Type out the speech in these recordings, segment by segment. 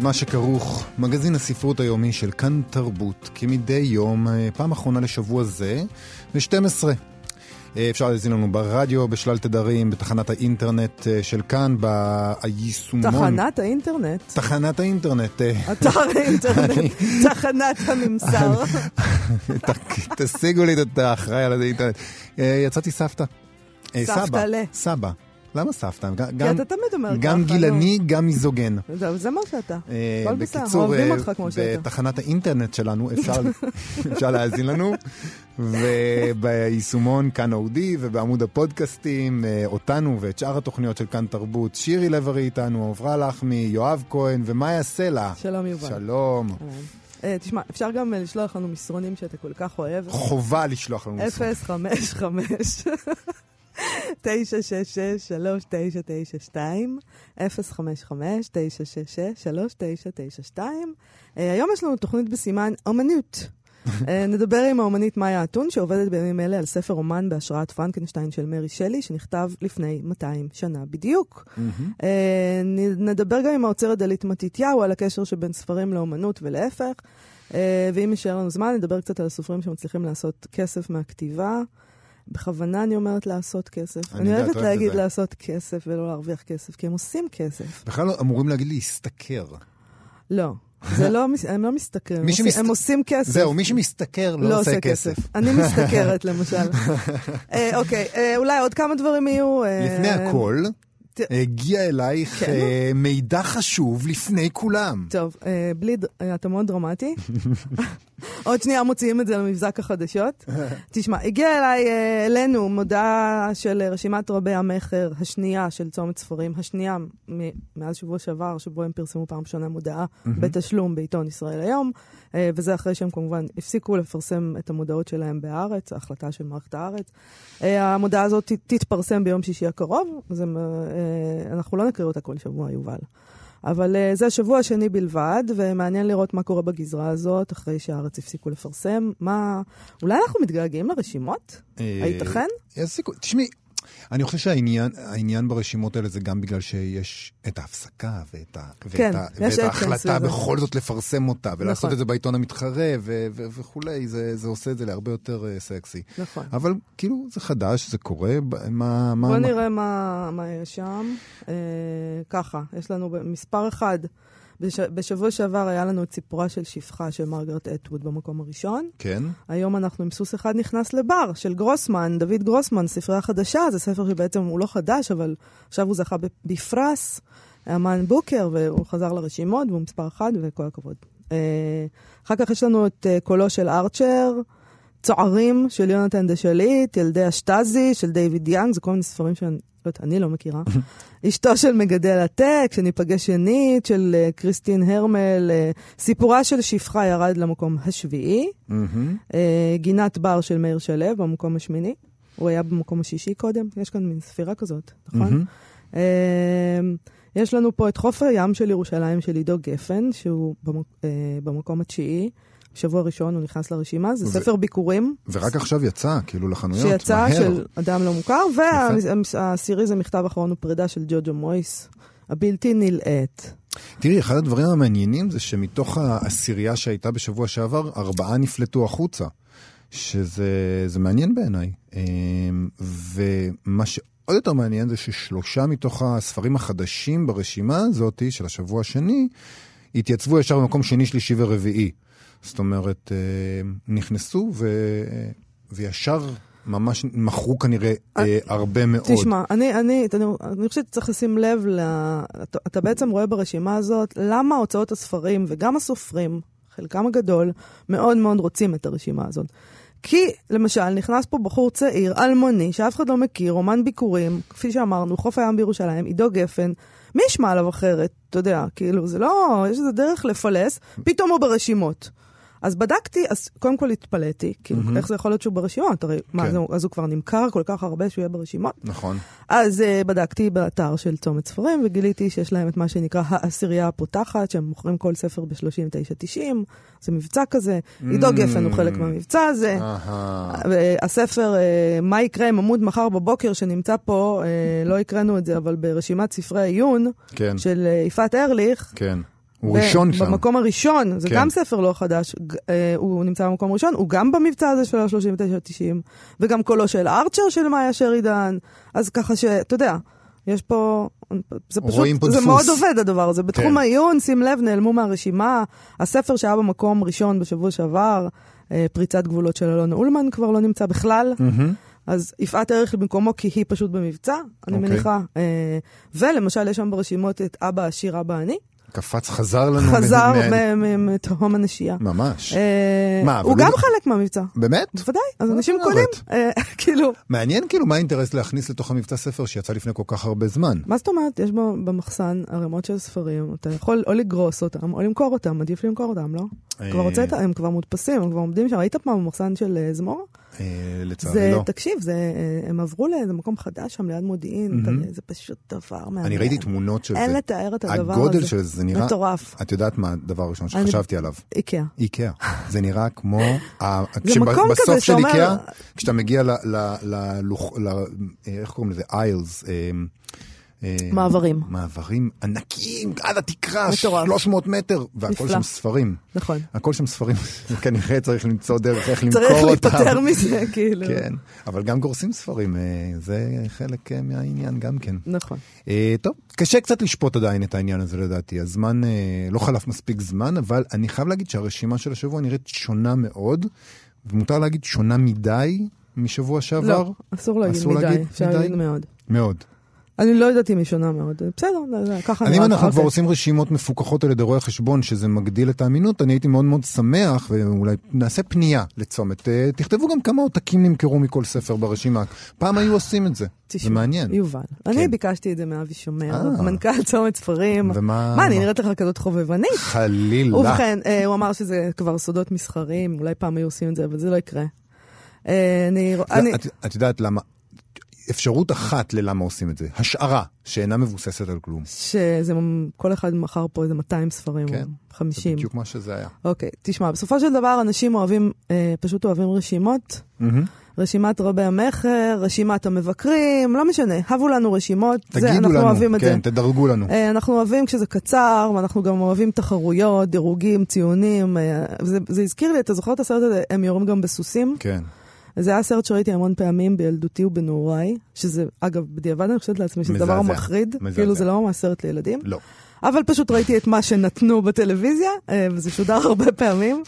מה שכרוך, מגזין הספרות היומי של כאן תרבות, כמדי יום, אה, פעם אחרונה לשבוע זה, ב-12. אה, אפשר להזין לנו ברדיו, בשלל תדרים, בתחנת האינטרנט אה, של כאן, ביישומון. תחנת האינטרנט. תחנת האינטרנט. אתר האינטרנט, תחנת הממסר. תשיגו לי את האחראי על האינטרנט. יצאתי סבתא. סבתא ל. סבא. למה סבתא? כי אתה תמיד אומר ככה. גם גילני, גם מיזוגן. זה מה שאתה. אה, הכל בסדר, אוהבים אותך כמו שאתה. בתחנת האינטרנט שלנו אפשר להאזין לנו, וביישומון כאן אודי, ובעמוד הפודקאסטים, אה, אותנו ואת שאר התוכניות של כאן תרבות. שירי לב-ארי איתנו, עברה לחמי, יואב כהן ומאיה סלע. שלום יובל. שלום. אה, תשמע, אפשר גם לשלוח לנו מסרונים שאתה כל כך אוהב. חובה לשלוח לנו מסרונים. 055 966-3992, 055-966-3992. היום יש לנו תוכנית בסימן אומנות. אה, נדבר עם האומנית מאיה אתון, שעובדת בימים אלה על ספר אומן בהשראת פרנקנשטיין של מרי שלי, שנכתב לפני 200 שנה בדיוק. אה, נדבר גם עם האוצרת דלית מתתיהו על הקשר שבין ספרים לאומנות ולהפך. אה, ואם יישאר לנו זמן, נדבר קצת על הסופרים שמצליחים לעשות כסף מהכתיבה. בכוונה אני אומרת לעשות כסף. אני, אני אוהבת להגיד לעשות כסף ולא להרוויח כסף, כי הם עושים כסף. בכלל לא אמורים להגיד להשתכר. לא. זה לא, הם לא משתכרים, הם, שמסת... הם עושים כסף. זהו, מי שמשתכר לא, לא עושה כסף. כסף. אני משתכרת, למשל. אה, אוקיי, אה, אולי עוד כמה דברים יהיו. אה, לפני הכל, הגיע אלייך כן. uh, מידע חשוב לפני כולם. טוב, uh, בלי, uh, אתה מאוד דרמטי. עוד שנייה מוציאים את זה למבזק החדשות. תשמע, הגיע אליי, אלינו, מודעה של רשימת רבי המכר השנייה של צומת ספרים, השנייה מאז שבוע שעבר, שבו הם פרסמו פעם ראשונה מודעה בתשלום בעיתון ישראל היום. Uh, וזה אחרי שהם כמובן הפסיקו לפרסם את המודעות שלהם בהארץ, ההחלטה של מערכת הארץ. Uh, המודעה הזאת תתפרסם ביום שישי הקרוב, זה uh, אנחנו לא נקריא אותה כל שבוע, יובל. אבל uh, זה השבוע השני בלבד, ומעניין לראות מה קורה בגזרה הזאת, אחרי שהארץ הפסיקו לפרסם. מה... אולי אנחנו מתגעגעים לרשימות? הייתכן? יש סיכוי. תשמעי, אני חושב שהעניין ברשימות האלה זה גם בגלל שיש את ההפסקה ואת, ה, כן, ואת, ואת ההחלטה בכל זאת לפרסם אותה, ולעשות נכון. את זה בעיתון המתחרה ו, ו, וכולי, זה, זה עושה את זה להרבה יותר uh, סקסי. נכון. אבל כאילו זה חדש, זה קורה, מה... בוא מה, נראה מה, מה יש שם. אה, ככה, יש לנו מספר אחד. בש... בשבוע שעבר היה לנו את סיפורה של שפחה של מרגרט אטווד במקום הראשון. כן. היום אנחנו עם סוס אחד נכנס לבר של גרוסמן, דוד גרוסמן, ספרייה חדשה, זה ספר שבעצם הוא לא חדש, אבל עכשיו הוא זכה בפרס, אמן בוקר, והוא חזר לרשימות, והוא מספר אחד, וכל הכבוד. אה, אחר כך יש לנו את אה, קולו של ארצ'ר. צוערים של יונתן דה שליט, ילדי השטאזי של דיוויד יאנג, זה כל מיני ספרים שאני יודעת, אני לא מכירה. אשתו של מגדל הטק, שניפגש שנית, של uh, קריסטין הרמל, uh, סיפורה של שפחה ירד למקום השביעי, uh, גינת בר של מאיר שלו במקום השמיני, הוא היה במקום השישי קודם, יש כאן מין ספירה כזאת, נכון? Uh, יש לנו פה את חוף הים של ירושלים של עידו גפן, שהוא במק, uh, במקום התשיעי. שבוע ראשון הוא נכנס לרשימה, זה ו... ספר ביקורים. ורק עכשיו יצא, כאילו לחנויות, שיצא מהר. של אדם לא מוכר, והעשירי זה מכתב אחרון ופרידה של ג'וג'ו מויס, הבלתי נלאית. תראי, אחד הדברים המעניינים זה שמתוך העשירייה שהייתה בשבוע שעבר, ארבעה נפלטו החוצה, שזה מעניין בעיניי. אמ, ומה שעוד יותר מעניין זה ששלושה מתוך הספרים החדשים ברשימה הזאת של השבוע השני, התייצבו ישר במקום שני, שלישי ורביעי. זאת אומרת, אה, נכנסו ו... וישר ממש מכרו כנראה אה, אה, הרבה מאוד. תשמע, אני, אני, אני, אני חושבת שצריך לשים לב, לה, אתה, אתה בעצם רואה ברשימה הזאת למה הוצאות הספרים וגם הסופרים, חלקם הגדול, מאוד מאוד רוצים את הרשימה הזאת. כי, למשל, נכנס פה בחור צעיר, אלמוני, שאף אחד לא מכיר, אומן ביקורים, כפי שאמרנו, חוף הים בירושלים, עידו גפן, מי ישמע עליו אחרת? אתה יודע, כאילו, זה לא, יש איזה דרך לפלס, פתאום הוא ברשימות. אז בדקתי, אז קודם כל התפלאתי, כאילו, מהמם. איך זה יכול להיות שהוא ברשימות? הרי, מה, כן. זה, אז הוא כבר נמכר כל כך הרבה שהוא יהיה ברשימות? נכון. אז uh, בדקתי באתר של צומת ספרים, וגיליתי שיש להם את מה שנקרא העשירייה הפותחת, שהם מוכרים כל ספר ב-39.90, זה מבצע כזה. עידו גפן הוא חלק מהמבצע הזה. אהה. הספר, אה, מה יקרה עם עמוד מחר בבוקר, שנמצא פה, אה, לא הקראנו את זה, אבל ברשימת ספרי העיון כן, של אה, יפעת ארליך. כן. הוא ראשון שם. במקום הראשון, זה כן. גם ספר לא חדש, אה, הוא נמצא במקום הראשון, הוא גם במבצע הזה של ה-39.90, וגם קולו של ארצ'ר של מאיה שרידן, אז ככה שאתה יודע, יש פה, זה פשוט, רואים פה זה דפוס. מאוד עובד הדבר הזה. בתחום כן. העיון, שים לב, נעלמו מהרשימה. הספר שהיה במקום ראשון בשבוע שעבר, אה, פריצת גבולות של אלון אולמן, כבר לא נמצא בכלל. מהמם. אז יפעת ערך במקומו כי היא פשוט במבצע, אני אוקיי. מניחה. אה, ולמשל, יש שם ברשימות את אבא עשיר, אבא אני. קפץ, חזר לנו. חזר מתהום הנשייה. ממש. אה, מה, הוא גם חלק מהמבצע. באמת? בוודאי, אז מה אנשים קונים. אה, כאילו, מעניין כאילו מה האינטרס להכניס לתוך המבצע ספר שיצא לפני כל כך הרבה זמן. מה זאת אומרת? יש במחסן ערימות של ספרים, אתה יכול או לגרוס אותם או למכור אותם, עדיף למכור אותם, לא? כבר הוצאת, הם כבר מודפסים, הם כבר עומדים שם. היית פעם במחסן של אה, זמורה? אה, לצערי זה, לא. תקשיב, זה, אה, הם עברו לאיזה מקום חדש שם ליד מודיעין. אתה- זה פשוט דבר מעניין. אני ראיתי תמונות של אין זה. לתאר את הדבר הזה. הגודל של זה, זה נראה... מטורף. את יודעת מה הדבר הראשון אני- שחשבתי עליו? איקאה. איקאה. זה נראה כמו... זה מקום בסוף כזה של שאומר- איקאה, כשאתה מגיע ל... ל- ל- איך קוראים לזה? איילס. מעברים. מעברים ענקיים עד התקרה, מטורף. 300 מטר, והכל. שם ספרים. נכון. הכל שם ספרים, כנראה צריך למצוא דרך איך למכור צריך אותם. להיפטר מזה, כאילו. כן, אבל גם גורסים ספרים, אה, זה חלק אה, מהעניין גם כן. נכון. אה, טוב, קשה קצת לשפוט עדיין את העניין הזה לדעתי. הזמן, אה, לא חלף מספיק זמן, אבל אני חייב להגיד שהרשימה של השבוע נראית שונה מאוד, ומותר להגיד שונה מדי משבוע שעבר. לא, אסור להגיד אסור מדי, אפשר? להגיד מאוד. מאוד. אני לא יודעת אם היא שונה מאוד. בסדר, ככה אני, נראה. אם אנחנו אוקיי. כבר עושים רשימות מפוקחות על ידי רואי חשבון, שזה מגדיל את האמינות, אני הייתי מאוד מאוד שמח, ואולי נעשה פנייה לצומת. אה, תכתבו גם כמה עותקים נמכרו מכל ספר ברשימה. פעם היו עושים את זה. זה מעניין. יובל, כן. אני ביקשתי את זה מאבי שומר, אה. מנכ"ל צומת ספרים. ומה- מה, אני נראית לך כזאת חובבנית? חלילה. ובכן, אה, הוא אמר שזה כבר סודות מסחריים, אולי פעם היו עושים את זה, אבל זה לא יקרה. את יודעת למה, אפשרות אחת ללמה עושים את זה, השערה שאינה מבוססת על כלום. שזה, כל אחד מכר פה איזה 200 ספרים, כן, או זה 50. בדיוק מה שזה היה. אוקיי, תשמע, בסופו של דבר אנשים אוהבים, אה, פשוט אוהבים רשימות. מהמם. רשימת רבי המכר, רשימת המבקרים, לא משנה, הבו לנו רשימות, זה, תגידו אנחנו לנו, אוהבים את זה. כן, תדרגו לנו. אה, אנחנו אוהבים כשזה קצר, ואנחנו גם אוהבים תחרויות, דירוגים, ציונים. אה, זה, זה הזכיר לי, אתה זוכר את הסרט הזה, הם יורים גם בסוסים? כן. זה היה סרט שראיתי המון פעמים בילדותי ובנעוריי, שזה, אגב, בדיעבד אני חושבת לעצמי שזה דבר מזעזע. מחריד, מזעזע. כאילו זה לא ממש סרט לילדים. לא. אבל פשוט ראיתי את מה שנתנו בטלוויזיה, אה, וזה שודר הרבה פעמים.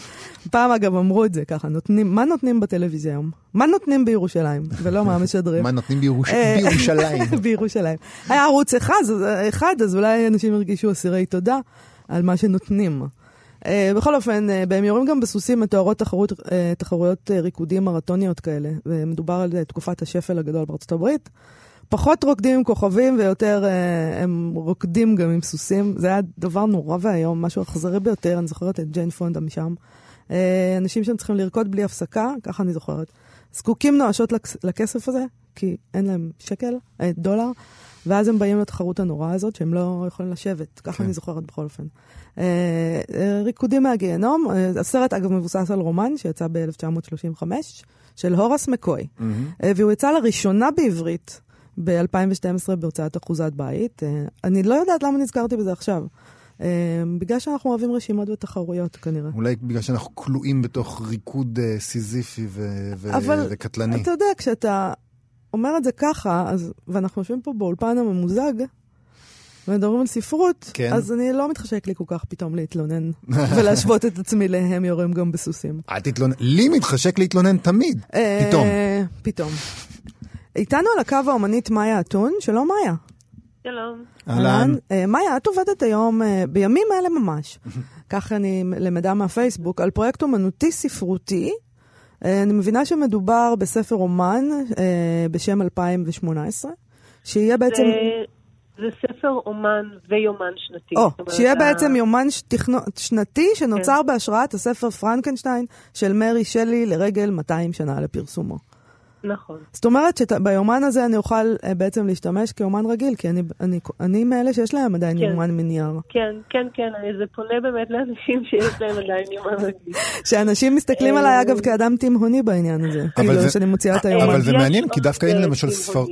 פעם אגב אמרו את זה ככה, נותנים, מה נותנים בטלוויזיה היום? מה נותנים בירושלים? ולא מה משדרים. מה נותנים בירוש... אה, בירושלים? בירושלים. היה ערוץ אחד, אחד, אז אולי אנשים הרגישו אסירי תודה על מה שנותנים. Uh, בכל אופן, בהם יורים גם בסוסים מתוארות תחרות, uh, תחרויות ריקודים מרתוניות כאלה. ומדובר על תקופת השפל הגדול בארצות הברית. פחות רוקדים עם כוכבים ויותר הם רוקדים גם עם סוסים. זה היה דבר נורא ואיום, משהו אכזרי ביותר. אני זוכרת את ג'יין פונדה משם. אנשים שם צריכים לרקוד בלי הפסקה, ככה אני זוכרת. זקוקים נואשות לכס- לכסף הזה, כי אין להם שקל, אה, דולר, ואז הם באים לתחרות הנוראה הזאת, שהם לא יכולים לשבת, ככה כן. אני זוכרת בכל אופן. אה, אה, ריקודים מהגיהנום, אה, הסרט אגב מבוסס על רומן שיצא ב-1935, של הורס מקוי. אה, והוא יצא לראשונה בעברית ב-2012 בהוצאת אחוזת בית. אני לא יודעת למה נזכרתי בזה עכשיו. בגלל שאנחנו אוהבים רשימות ותחרויות כנראה. אולי בגלל שאנחנו כלואים בתוך ריקוד סיזיפי ו- ו- אבל וקטלני. אתה יודע, כשאתה אומר את זה ככה, אז, ואנחנו יושבים פה באולפן הממוזג, ומדברים על ספרות, כן. אז אני לא מתחשק לי כל כך פתאום להתלונן, ולהשוות את עצמי להם יורים גם בסוסים. אל תתלונן. לי מתחשק להתלונן תמיד. אה, פתאום. פתאום. איתנו על הקו האומנית מאיה אתון, שלום מאיה. שלום. אהלן. אה, מאיה, את עובדת היום, אה, בימים אלה ממש, כך אני למדה מהפייסבוק, על פרויקט אומנותי ספרותי. אני מבינה שמדובר בספר אומן בשם 2018, שיהיה בעצם... זה, ספר אומן ויומן שנתי. או, אומרת, שיהיה ה- בעצם יומן ש- תכנו- שנתי שנוצר בהשראת הספר פרנקנשטיין של מרי שלי לרגל 200 שנה לפרסומו. נכון. זאת אומרת שביומן הזה אני אוכל אה, בעצם להשתמש כיומן רגיל, כי אני, אני, אני מאלה שיש להם עדיין כן. יומן מנייר. כן, כן, כן, אני- זה פונה באמת לאנשים שיש להם עדיין יומן רגיל. שאנשים מסתכלים אה, עליי, אגב, כאדם תימהוני בעניין הזה. כאילו, זה- שאני מוציאה את אה, היומן. אבל זה מעניין, כי דווקא הנה אה, למשל. ספר-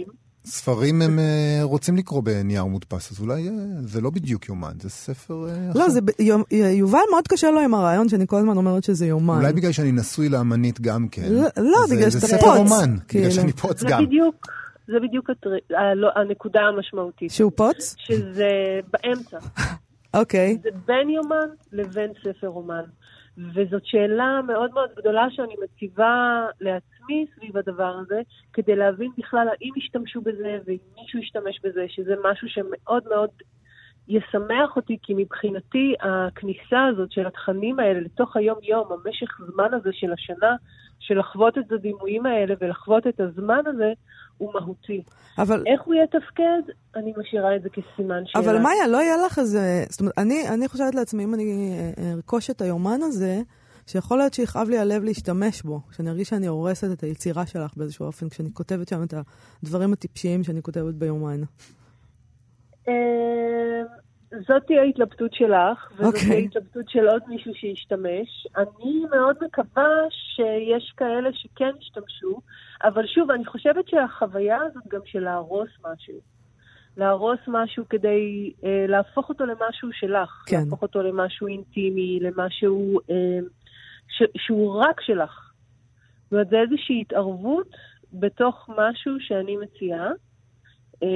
ספרים הם אה, רוצים לקרוא בנייר מודפס, אז אולי אה, זה לא בדיוק יומן, זה ספר אה. לא, זה, יובל מאוד קשה לו עם הרעיון שאני כל הזמן אומרת שזה יומן. אולי בגלל שאני נשוי לאמנית גם כן. לא, לא, בגלל זה שאתה ספר פוץ, אומן, כאילו. בגלל שאני פוץ זה גם. זה בדיוק לא, הנקודה המשמעותית. שהוא פוץ? שזה באמצע. אוקיי. זה בין יומן לבין ספר אומן. וזאת שאלה מאוד מאוד גדולה שאני מציבה לעצמי סביב הדבר הזה, כדי להבין בכלל האם ישתמשו בזה ואם מישהו ישתמש בזה, שזה משהו שמאוד מאוד ישמח אותי, כי מבחינתי הכניסה הזאת של התכנים האלה לתוך היום-יום, המשך זמן הזה של השנה, של לחוות את הדימויים האלה ולחוות את הזמן הזה, הוא מהותי. אבל... איך הוא יתפקד, אני משאירה את זה כסימן שאלה. אבל מאיה, לא יהיה לך איזה... זאת אומרת, אני, אני חושבת לעצמי, אם אני אה, ארכוש את היומן הזה, שיכול להיות שיכאב לי הלב להשתמש בו, שאני ארגיש שאני הורסת את היצירה שלך באיזשהו אופן, כשאני כותבת שם את הדברים הטיפשיים שאני כותבת ביומן. אה, זאת תהיה ההתלבטות שלך, וזאת אוקיי. תהיה התלבטות של עוד מישהו שישתמש. אני מאוד מקווה שיש כאלה שכן ישתמשו, אבל שוב, אני חושבת שהחוויה הזאת גם של להרוס משהו. להרוס משהו כדי אה, להפוך אותו למשהו שלך. כן. להפוך אותו למשהו אינטימי, למשהו אה, ש, שהוא רק שלך. זאת אומרת, זה איזושהי התערבות בתוך משהו שאני מציעה. אה,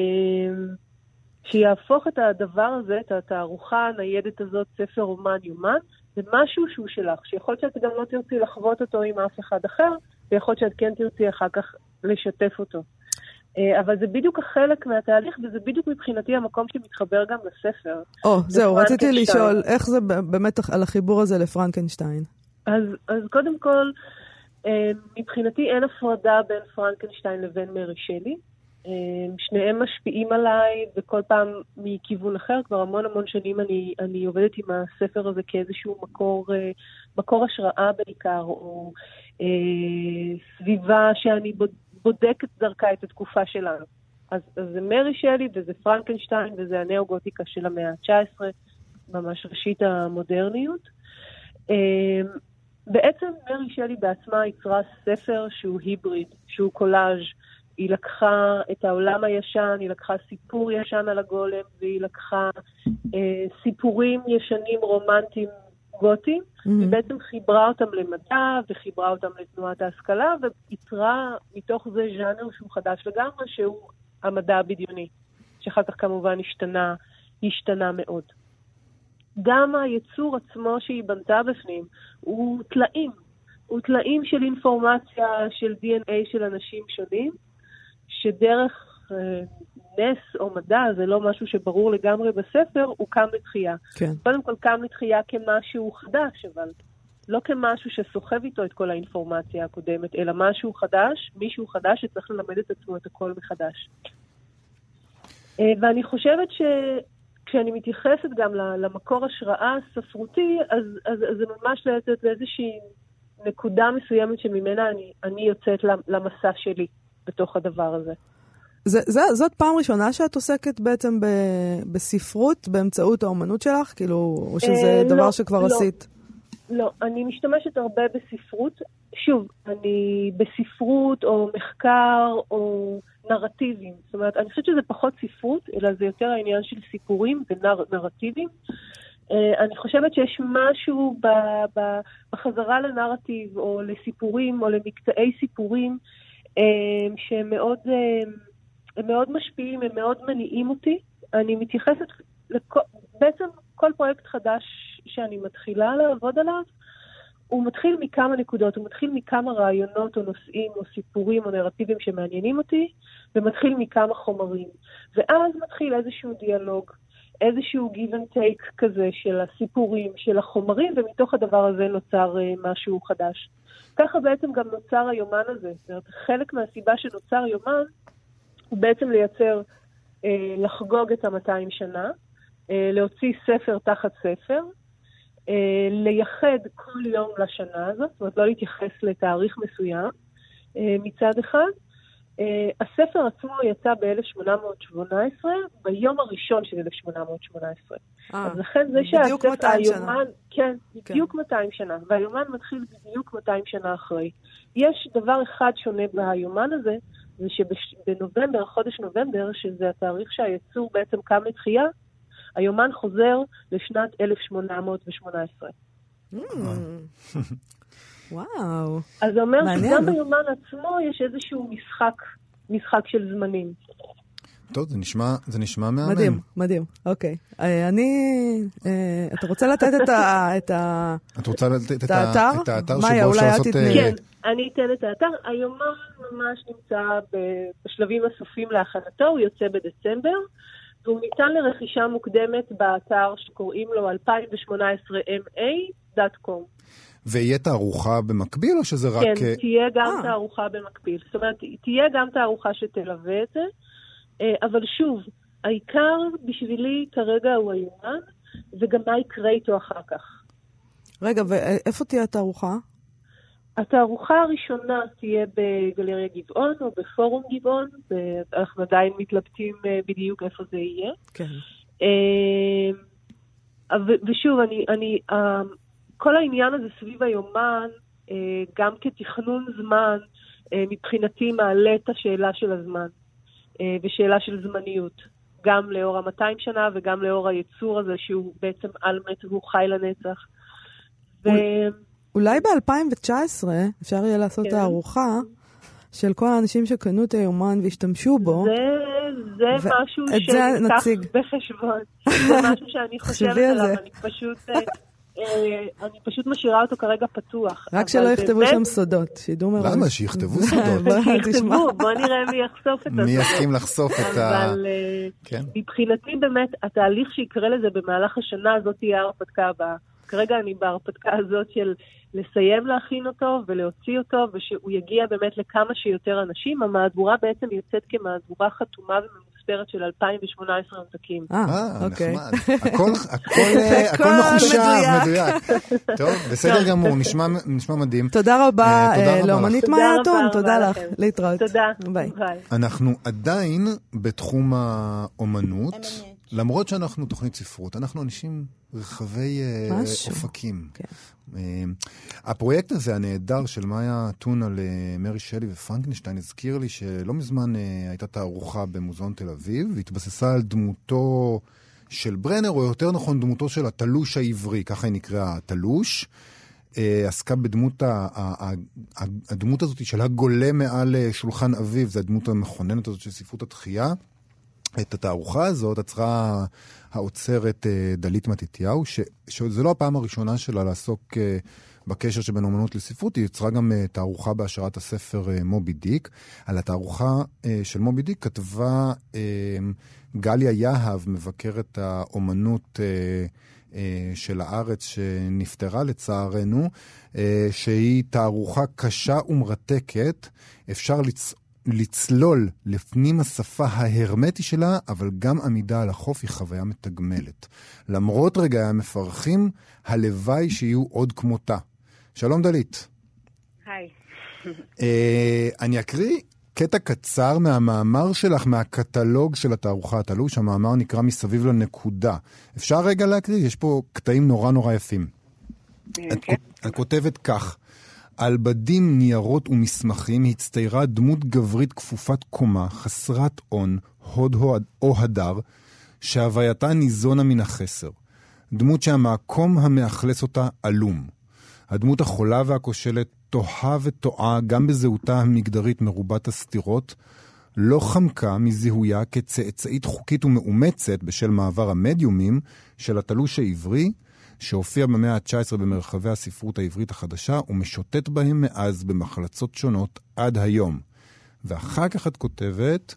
שיהפוך את הדבר הזה, את התערוכה הניידת הזאת, ספר אומן יומן, למשהו שהוא שלך, שיכול להיות שאת גם לא תרצי לחוות אותו עם אף אחד אחר, ויכול להיות שאת כן תרצי אחר כך לשתף אותו. אה, אבל זה בדיוק החלק מהתהליך, וזה בדיוק מבחינתי המקום שמתחבר גם לספר. או, זהו, רציתי. לשאול, איך זה באמת על החיבור הזה לפרנקנשטיין? אז, אז קודם כל, אה, מבחינתי אין הפרדה בין פרנקנשטיין לבין מרי שלי. אה, שניהם משפיעים עליי, וכל פעם מכיוון אחר. כבר המון המון שנים אני, אני עובדת עם הספר הזה כאיזשהו מקור, אה, מקור השראה בעיקר, או אה, סביבה שאני בוד- בודקת דרכה את התקופה שלנו. אז, אז זה מרי שלי, וזה פרנקנשטיין, וזה הנאו-גותיקה של המאה ה-19, ממש ראשית המודרניות. אה, בעצם מרי שלי בעצמה יצרה ספר שהוא היבריד, שהוא קולאז'. היא לקחה את העולם הישן, היא לקחה סיפור ישן על הגולם, והיא לקחה אה, סיפורים ישנים רומנטיים גותיים, היא בעצם חיברה אותם למדע וחיברה אותם לתנועת ההשכלה, ויצרה מתוך זה ז'אנר שהוא חדש לגמרי, שהוא המדע הבדיוני, שאחר כך כמובן השתנה, השתנה מאוד. גם היצור עצמו שהיא בנתה בפנים הוא טלאים, הוא טלאים של אינפורמציה, של DNA של אנשים שונים, שדרך אה, נס או מדע, זה לא משהו שברור לגמרי בספר, הוא קם לתחייה. כן. קודם כל קם לתחייה כמשהו חדש, אבל לא כמשהו שסוחב איתו את כל האינפורמציה הקודמת, אלא משהו חדש, מישהו חדש שצריך ללמד את עצמו את הכל מחדש. אה, ואני חושבת שכשאני מתייחסת גם למקור השראה הספרותי, אז, אז, אז זה ממש לתת לאיזושהי נקודה מסוימת שממנה אני, אני יוצאת למסע שלי בתוך הדבר הזה. זה, זה, זאת פעם ראשונה שאת עוסקת בעצם ב, בספרות באמצעות האומנות שלך? כאילו, או שזה אה, דבר לא, שכבר לא. עשית? לא, אני משתמשת הרבה בספרות. שוב, אני בספרות או מחקר או נרטיבים. זאת אומרת, אני חושבת שזה פחות ספרות, אלא זה יותר העניין של סיפורים ונרטיבים. אה, אני חושבת שיש משהו ב, ב, בחזרה לנרטיב או לסיפורים או למקטעי סיפורים שהם מאוד, אה, הם מאוד משפיעים, הם מאוד מניעים אותי. אני מתייחסת, לכל, בעצם כל פרויקט חדש שאני מתחילה לעבוד עליו, הוא מתחיל מכמה נקודות, הוא מתחיל מכמה רעיונות או נושאים או סיפורים או נרטיבים שמעניינים אותי, ומתחיל מכמה חומרים. ואז מתחיל איזשהו דיאלוג, איזשהו give and take כזה של הסיפורים, של החומרים, ומתוך הדבר הזה נוצר uh, משהו חדש. ככה בעצם גם נוצר היומן הזה. זאת אומרת, חלק מהסיבה שנוצר יומן הוא בעצם לייצר אה, לחגוג את ה-200 שנה, אה, להוציא ספר תחת ספר, אה, לייחד כל יום לשנה הזאת, זאת אומרת לא להתייחס לתאריך מסוים אה, מצד אחד. אה, הספר עצמו יצא ב-1818, ביום הראשון של 1818. אה, אז לכן זה בדיוק שהספר, 200 שנה. היומן, כן, בדיוק 200 שנה, והיומן מתחיל בדיוק 200 שנה אחרי. יש דבר אחד שונה ביומן הזה, זה שבנובמבר, חודש נובמבר, שזה התאריך שהיצור בעצם קם לתחייה, היומן חוזר לשנת 1818. וואו. אז זה אומר מעניין. שגם ביומן עצמו יש איזשהו משחק, משחק של זמנים. טוב, זה נשמע, זה נשמע מהמם. מדהים, מדהים. אוקיי. אה, אני... אה, אתה רוצה לתת את ה... את ה... את רוצה לתת את את האתר? את האתר שבו אפשר את לעשות... אה, כן, אני אתן את האתר. היומן ממש נמצא בשלבים הסופיים להכנתו, הוא יוצא בדצמבר, והוא ניתן לרכישה מוקדמת באתר שקוראים לו 2018ma.com. ויהיה תערוכה במקביל, או שזה רק... כן, אה, תהיה גם אה. תערוכה במקביל. זאת אומרת, תהיה גם תערוכה שתלווה את זה, אה, אבל שוב, העיקר בשבילי כרגע הוא היומן, וגם מה יקרה איתו אחר כך. רגע, ואיפה תהיה התערוכה? התערוכה הראשונה תהיה בגלריה גבעון או בפורום גבעון, אנחנו עדיין מתלבטים בדיוק איפה זה יהיה. כן. ושוב, אני, אני, כל העניין הזה סביב היומן, אה, גם כתכנון זמן, אה, מבחינתי מעלה את השאלה של הזמן, אה, ושאלה של זמניות. גם לאור ה-200 שנה וגם לאור היצור הזה שהוא בעצם על מת והוא חי לנצח. ו... אולי ב-2019 אפשר יהיה לעשות כן. תערוכה של כל האנשים שקנו את היומן והשתמשו בו. זה, זה ו- משהו שניקח. בחשבון. זה משהו שאני חושבת עליו. אני פשוט, אני פשוט משאירה אותו כרגע פתוח. רק שלא יכתבו שם סודות, שידעו מראש. למה? שיכתבו סודות. שיכתבו, בוא נראה מי יחשוף את מי הסודות. יסכים לחשוף את ה... אבל אה, כן. מבחינתי באמת, התהליך שיקרה לזה במהלך השנה, זאת תהיה ההרפתקה הבאה. כרגע אני בהרפתקה הזאת של לסיים להכין אותו ולהוציא אותו, ושהוא יגיע באמת לכמה שיותר אנשים. המהדורה בעצם יוצאת כמהדורה חתומה וממוספרת של 2018 עותקים. אה, אה, אוקיי. נחמד. הכל, הכל, אה, מחושב, מדויק. טוב, בסדר גמור, נשמע מדהים. תודה רבה אה, תודה רבה לאומנית לך. מאיה תודה אתון, רבה תודה לך. להתראות. תודה. ביי. ביי. אנחנו עדיין בתחום האומנות, למרות שאנחנו תוכנית ספרות, אנחנו אנשים רחבי אה, משהו. אופקים. כן. אה, הפרויקט הזה, הנהדר של מאיה אתון על אה, מרי שלי ופרנקנשטיין, הזכיר לי שלא מזמן אה, הייתה תערוכה במוזיאון תל אביב, והתבססה על דמותו של ברנר, או יותר נכון דמותו של התלוש העברי, ככה היא נקראה התלוש. אה, עסקה בדמות, ה- ה- ה- הדמות הזאת של הגולה מעל שולחן אביו, זו הדמות המכוננת הזאת של ספרות התחייה. את התערוכה הזאת עצרה האוצרת אה, דלית מתתיהו, שזו לא הפעם הראשונה שלה לעסוק אה, בקשר שבין אומנות לספרות, היא יצרה גם אה, תערוכה בהשראת הספר מובי דיק. על התערוכה של מובי דיק כתבה גליה יהב, מבקרת האומנות של הארץ, שנפטרה לצערנו, שהיא תערוכה קשה ומרתקת. אפשר לצ... לצלול לפנים השפה ההרמטי שלה, אבל גם עמידה על החוף היא חוויה מתגמלת. למרות רגעי המפרכים, הלוואי שיהיו עוד כמותה. שלום דלית. היי. אה, אני אקריא קטע קצר מהמאמר שלך, מהקטלוג של התערוכה התלוש. המאמר נקרא מסביב לנקודה. אפשר רגע להקריא? יש פה קטעים נורא נורא יפים. את, כן. את כותבת כך: על בדים, ניירות ומסמכים הצטיירה דמות גברית כפופת קומה, חסרת און, הוד או- הדר, שהווייתה ניזונה מן החסר. דמות שהמקום המאכלס אותה עלום. הדמות החולה והכושלת תוהה וטועה גם בזהותה המגדרית מרובת הסתירות, לא חמקה מזיהויה כצאצאית חוקית ומאומצת בשל מעבר המדיומים של התלוש העברי, שהופיע במאה ה-19 במרחבי הספרות העברית החדשה ומשוטט בהם מאז במחלצות שונות עד היום. ואחר כך את כותבת,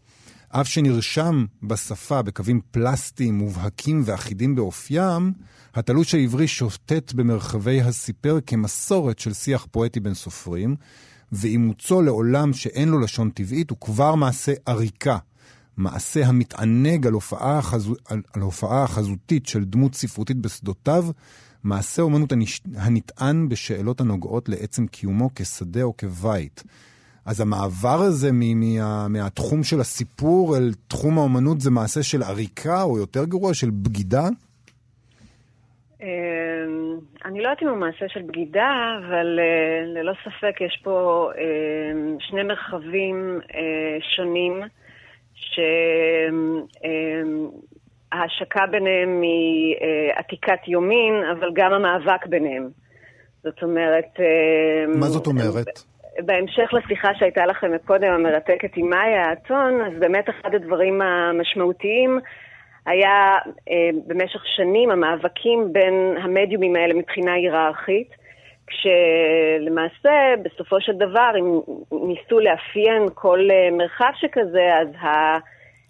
אף שנרשם בשפה בקווים פלסטיים מובהקים ואחידים באופיים, התלוש העברי שוטט במרחבי הסיפר כמסורת של שיח פואטי בין סופרים, ואימוצו לעולם שאין לו לשון טבעית הוא כבר מעשה עריקה, מעשה המתענג על הופעה, החזו, על, על הופעה החזותית של דמות ספרותית בשדותיו, מעשה אומנות. הנטען בשאלות הנוגעות לעצם קיומו כשדה או כבית. אז המעבר הזה מ- מה- מהתחום של הסיפור אל תחום האומנות זה מעשה של עריקה, או יותר גרוע, של בגידה? אמ, אני לא יודעת אם הוא מעשה של בגידה, אבל אה, ללא ספק יש פה אמ, שני מרחבים אה, שונים, שההשקה ביניהם היא אה, עתיקת יומין, אבל גם המאבק ביניהם. זאת אומרת... אמ, מה זאת אומרת? בהמשך לשיחה שהייתה לכם קודם, המרתקת עם מאיה האתון, אז באמת אחד הדברים המשמעותיים היה אה, במשך שנים המאבקים בין המדיומים האלה מבחינה היררכית, כשלמעשה בסופו של דבר, אם ניסו לאפיין כל אה, מרחב שכזה, אז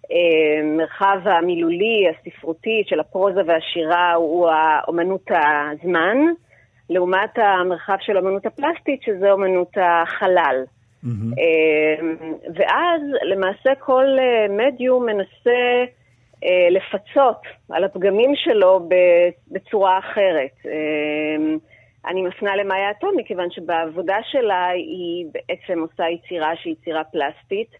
המרחב המילולי, הספרותי של הפרוזה והשירה הוא האומנות הזמן. לעומת המרחב של אמנות הפלסטית, שזה אמנות החלל. Mm-hmm. ואז למעשה כל אה, מדיום מנסה אה, לפצות על הפגמים שלו בצורה אחרת. אני מפנה למאיה אטום, מכיוון שבעבודה שלה היא בעצם עושה יצירה שהיא יצירה פלסטית,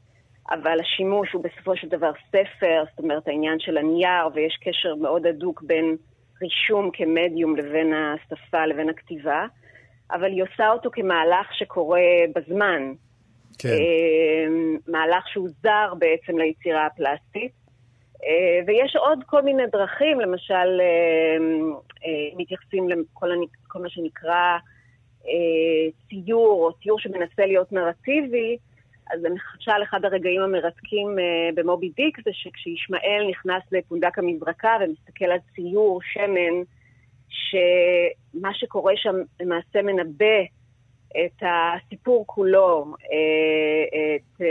אבל השימוש הוא בסופו של דבר ספר, זאת אומרת העניין של הנייר, ויש קשר מאוד הדוק בין רישום כמדיום לבין השפה, לבין הכתיבה, אבל היא עושה אותו כמהלך שקורה בזמן. כן. מהלך שהוא זר בעצם ליצירה הפלסטית. ויש עוד כל מיני דרכים, למשל, מתייחסים לכל כל מה שנקרא ציור, או ציור שמנסה להיות נרטיבי, אז למשל, אחד הרגעים המרתקים במובי דיק זה שכשישמעאל נכנס לפונדק המזרקה ומסתכל על ציור שמן, שמה שקורה שם למעשה מנבא את הסיפור כולו, את,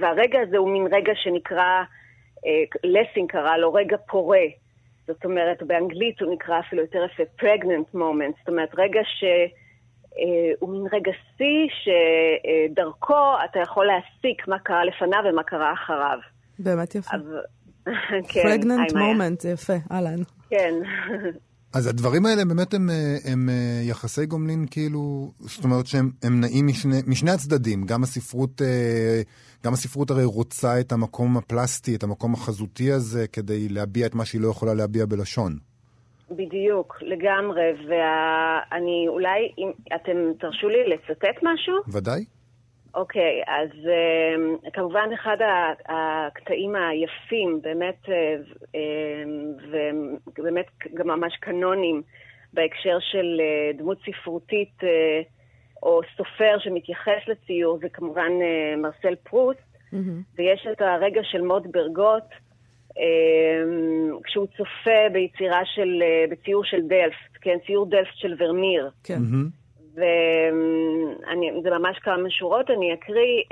והרגע הזה הוא מין רגע שנקרא, לסינג קרא לו רגע פורה. זאת אומרת, באנגלית הוא נקרא אפילו יותר יפה pregnant moment, זאת אומרת, רגע ש... הוא מין רגע שיא שדרכו אתה יכול להסיק מה קרה לפניו ומה קרה אחריו. באמת יפה. כן, פרגננט מומנט, זה יפה, אהלן. כן. אז הדברים האלה באמת הם, הם יחסי גומלין כאילו, זאת אומרת שהם נעים משני, משני הצדדים, גם הספרות, גם הספרות הרי רוצה את המקום הפלסטי, את המקום החזותי הזה, כדי להביע את מה שהיא לא יכולה להביע בלשון. בדיוק, לגמרי, ואני אולי, אם אתם תרשו לי לצטט משהו? ודאי. אוקיי, אז אמ, כמובן אחד הקטעים היפים, באמת, אמ, ובאמת גם ממש קנונים בהקשר של אה, דמות ספרותית אה, או סופר שמתייחס לציור, זה כמובן אה, מרסל פרוסט, mm-hmm. ויש את הרגע של מות ברגוט, כשהוא צופה ביצירה של, בציור של דלפט, כן, ציור דלפט של ורמיר. כן. וזה ממש כמה שורות, אני אקריא.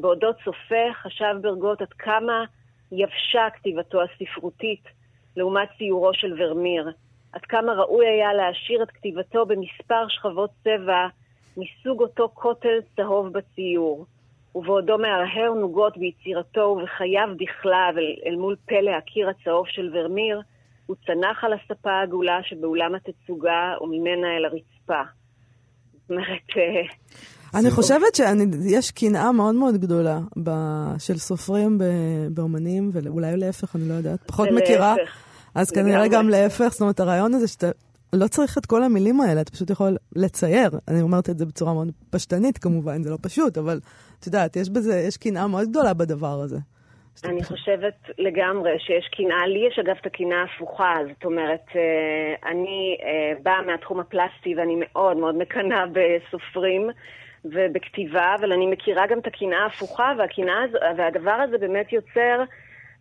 בעודו צופה, חשב ברגות עד כמה יבשה כתיבתו הספרותית לעומת ציורו של ורמיר. עד כמה ראוי היה להעשיר את כתיבתו במספר שכבות צבע מסוג אותו כותל צהוב בציור. ובעודו מהרהר נוגות ביצירתו ובחייו בכלל אל מול פלא הקיר הצהוב של ורמיר, הוא צנח על הספה העגולה שבאולם התצוגה וממנה אל הרצפה. אומרת... אני חושבת שיש קנאה מאוד מאוד גדולה של סופרים באומנים, ואולי להפך, אני לא יודעת, פחות מכירה. אז כנראה גם להפך, זאת אומרת, הרעיון הזה שאתה לא צריך את כל המילים האלה, אתה פשוט יכול לצייר. אני אומרת את זה בצורה מאוד פשטנית כמובן, זה לא פשוט, אבל את יודעת, יש בזה, יש קנאה מאוד גדולה בדבר הזה. אני חושבת לגמרי שיש קנאה, לי יש אגב את הקנאה ההפוכה, זאת אומרת, אני באה מהתחום הפלסטי ואני מאוד מאוד מקנאה בסופרים ובכתיבה, אבל אני מכירה גם את הקנאה ההפוכה, והקנאה, והדבר הזה באמת יוצר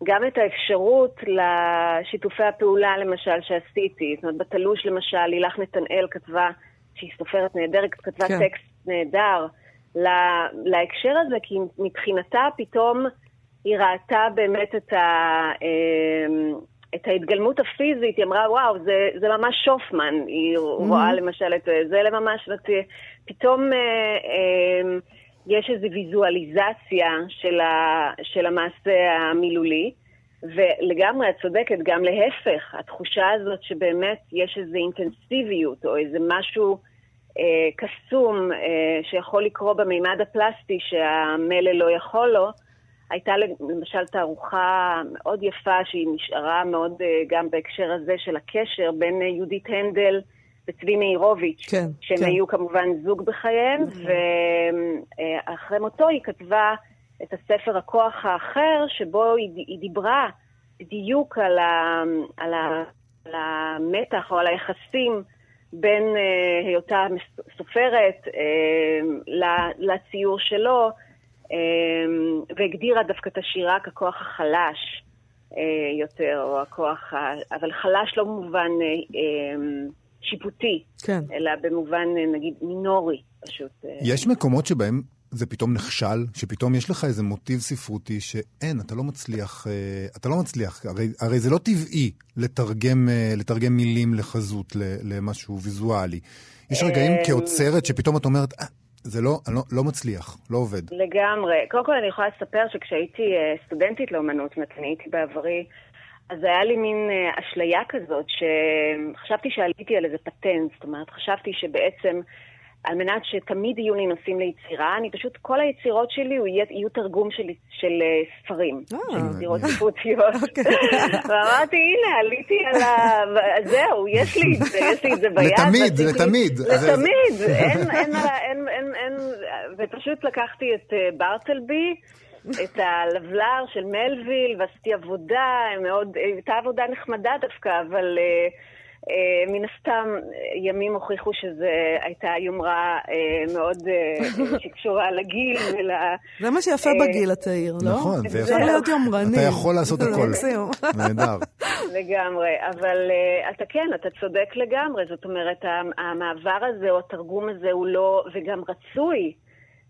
גם את האפשרות לשיתופי הפעולה, למשל, שעשיתי. זאת אומרת, בתלוש, למשל, לילך נתנאל כתבה, שהיא סופרת נהדרת, כתבה כן. טקסט נהדר לה, להקשר הזה, כי מבחינתה פתאום היא ראתה באמת את, ה, את ההתגלמות הפיזית, היא אמרה, וואו, זה, זה ממש שופמן. היא mm-hmm. רואה למשל את זה, זה ממש, פתאום... אה, אה, יש איזו ויזואליזציה של, ה, של המעשה המילולי, ולגמרי את צודקת, גם להפך, התחושה הזאת שבאמת יש איזו אינטנסיביות או איזה משהו אה, קסום אה, שיכול לקרות במימד הפלסטי שהמלל לא יכול לו, הייתה למשל תערוכה מאוד יפה שהיא נשארה מאוד אה, גם בהקשר הזה של הקשר בין אה, יהודית הנדל וצבי מאירוביץ', כן, שהם כן. היו כמובן זוג בחייהם, ואחרי מותו היא כתבה את הספר הכוח האחר, שבו היא, היא דיברה בדיוק על, ה, על, ה, על המתח או על היחסים בין uh, היותה סופרת uh, לציור שלו, והגדירה דווקא את השירה ככוח החלש uh, יותר, או הכוח, ה... אבל חלש לא במובן uh, uh, שיפוטי, כן. אלא במובן uh, נגיד מינורי פשוט. יש מקומות שבהם זה פתאום נכשל, שפתאום יש לך איזה מוטיב ספרותי שאין, אתה לא מצליח, אה, אתה לא מצליח, הרי, הרי זה לא טבעי לתרגם, אה, לתרגם מילים לחזות, למשהו ויזואלי. יש רגעים אמ, כאוצרת שפתאום את אומרת, אה, זה לא, לא, לא מצליח, לא עובד. לגמרי. קודם כל אני יכולה לספר שכשהייתי אה, סטודנטית לאומנות, אני הייתי בעברי, אז היה לי מין אשליה כזאת, שחשבתי שעליתי על איזה פטנט, זאת אומרת, חשבתי שבעצם... על מנת שתמיד יהיו לי נושאים ליצירה, אני פשוט, כל היצירות שלי יהיו תרגום של, של uh, ספרים, אה, של יצירות ספרותיות. אוקיי. ואמרתי, הנה, עליתי על ה... זהו, יש לי את זה, יש לי את זה ביד. לתמיד, לתמיד. לתמיד, אין, אין, אין, אין, אין, ופשוט לקחתי את uh, ברטלבי. את הלבלר של מלוויל, ועשיתי עבודה, מאוד, הייתה עבודה נחמדה דווקא, אבל uh, אה, מן הסתם, ימים הוכיחו שזו הייתה יומרה אה, מאוד אה, שקשורה לגיל ול... זה מה שיפה בגיל הצעיר, לא? נכון, זה אפשר להיות יומרני. אתה יכול לעשות הכל. נהדר. לגמרי, אבל אתה כן, אתה צודק לגמרי. זאת אומרת, המעבר הזה או התרגום הזה הוא לא, וגם רצוי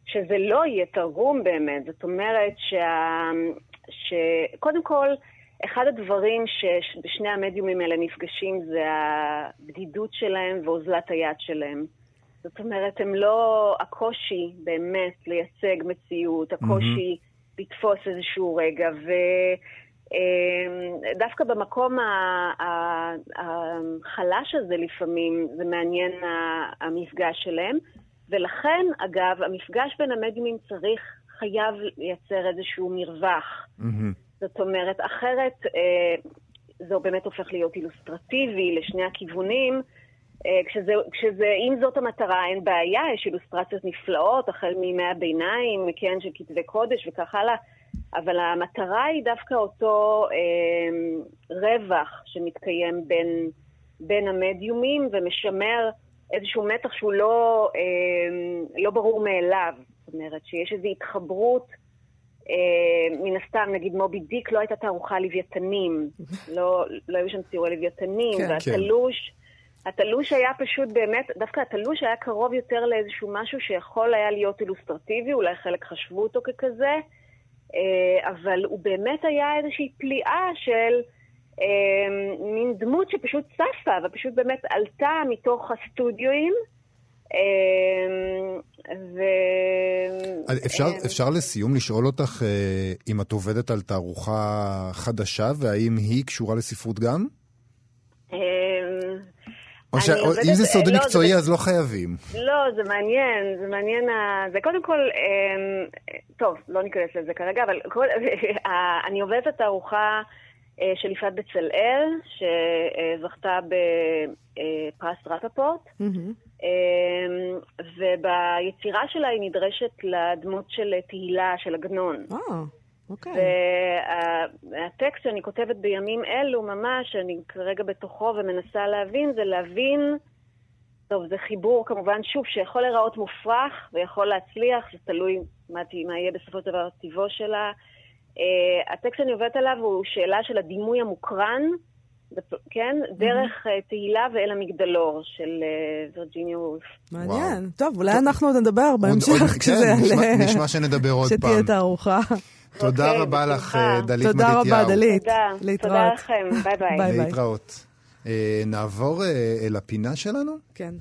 שזה לא יהיה תרגום באמת. זאת אומרת שקודם כל, אחד הדברים שבשני המדיומים האלה נפגשים זה הבדידות שלהם ואוזלת היד שלהם. זאת אומרת, הם לא הקושי באמת לייצג מציאות, הקושי mm-hmm. לתפוס איזשהו רגע, ודווקא אמ, במקום החלש הזה לפעמים, זה מעניין המפגש שלהם. ולכן, אגב, המפגש בין המדיומים צריך, חייב לייצר איזשהו מרווח. Mm-hmm. זאת אומרת, אחרת אה, זה באמת הופך להיות אילוסטרטיבי לשני הכיוונים. אה, כשזה, כשזה, אם זאת המטרה, אין בעיה, יש אילוסטרציות נפלאות, החל מימי הביניים, כן, של כתבי קודש וכך הלאה, אבל המטרה היא דווקא אותו אה, רווח שמתקיים בין, בין המדיומים ומשמר איזשהו מתח שהוא לא, אה, לא ברור מאליו. זאת אומרת, שיש איזו התחברות מן הסתם, נגיד מובי דיק לא הייתה תערוכה לוויתנים, לא, לא היו שם ציורי לוויתנים, כן, והתלוש, כן. התלוש היה פשוט באמת, דווקא התלוש היה קרוב יותר לאיזשהו משהו שיכול היה להיות אילוסטרטיבי, אולי חלק חשבו אותו ככזה, אה, אבל הוא באמת היה איזושהי פליאה של אה, מין דמות שפשוט צפה, ופשוט באמת עלתה מתוך הסטודיואים. אמ, ו... אפשר, אפשר לסיום לשאול אותך אה, אם את עובדת על תערוכה חדשה, והאם היא קשורה לספרות גם? אמ, או ש... עובדת... אם זה סודי לא, מקצועי. אז לא חייבים. לא, זה מעניין, זה מעניין. זה קודם כל, אמ, טוב, לא ניכנס לזה כרגע, אבל כל... אני עובדת על תערוכה אה, של יפעת בצלאל, שזכתה בפרס רפפורט. Mm-hmm. אמ, וביצירה שלה היא נדרשת לדמות של תהילה, של עגנון. אה, אוקיי. והטקסט שאני כותבת בימים אלו ממש, אני כרגע בתוכו ומנסה להבין, זה להבין, טוב, זה חיבור כמובן, שוב, שיכול להיראות מופרך ויכול להצליח, זה תלוי מה, מה יהיה בסופו של דבר טיבו שלה. Uh, הטקסט שאני עובדת עליו הוא שאלה של הדימוי המוקרן, כן? דרך אה, תהילה ואל המגדלור של אה, וירג'יניה וולף. מעניין. טוב, אולי אנחנו עוד נדבר בהמשך כשזה יעלה. נשמע שנדבר עוד פעם. שתהיה תערוכה. תודה אוקיי, רבה לך, אה, דלית מתתיהו. תודה רבה, דלית. תודה. להתראות. תודה לכם, ביי ביי. להתראות. נעבור אל הפינה שלנו? כן.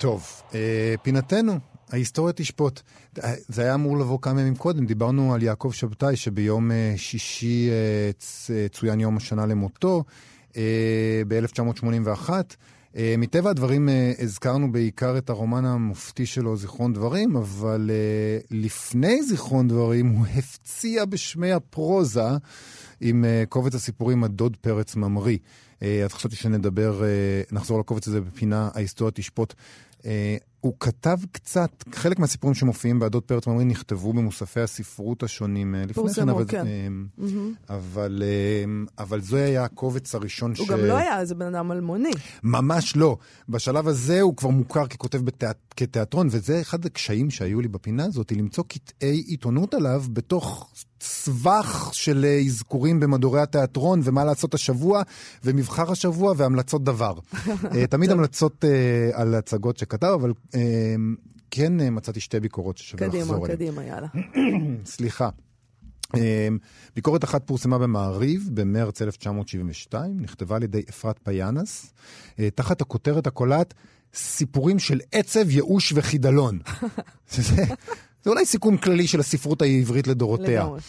טוב, אה, פינתנו, ההיסטוריה תשפוט. אה, זה היה אמור לבוא כמה ימים קודם, דיברנו על יעקב שבתאי, שביום אה, שישי צוין יום השנה למותו, אה, ב-1981. אה, מטבע הדברים הזכרנו בעיקר את הרומן המופתי שלו, זיכרון דברים, אבל לפני זיכרון דברים הוא הפציע בשמי הפרוזה עם קובץ הסיפורים הדוד פרץ ממריא. אז חשבתי שנדבר, נחזור לקובץ הזה בפינה ההיסטוריה תשפוט. אה, הוא כתב קצת, חלק מהסיפורים שמופיעים בעדות פרץ ממריא נכתבו במוספי הספרות השונים אה, לפני כן, אבל, כן. אה, אבל, אה, אבל זה היה הקובץ הראשון הוא גם לא היה איזה בן אדם אלמוני. ממש לא. בשלב הזה הוא כבר מוכר ככותב בתיאט... כתיאטרון, וזה אחד הקשיים שהיו לי בפינה הזאת, למצוא קטעי עיתונות עליו בתוך סבך של אזכורים במדורי התיאטרון, ומה לעשות השבוע, ומבחר השבוע, והמלצות דבר. תמיד המלצות על הצגות שכתב, אבל כן אה, מצאתי שתי ביקורות ששווה קדימה, לחזור אליהן. קדימה, יאללה. סליחה. אמ, ביקורת אחת פורסמה במעריב במרץ 1972, נכתבה על ידי אפרת פיאנס, אה, תחת הכותרת הקולעת סיפורים של עצב, ייאוש וחידלון. זה, זה אולי סיכום כללי של הספרות העברית לדורותיה. לגמרי.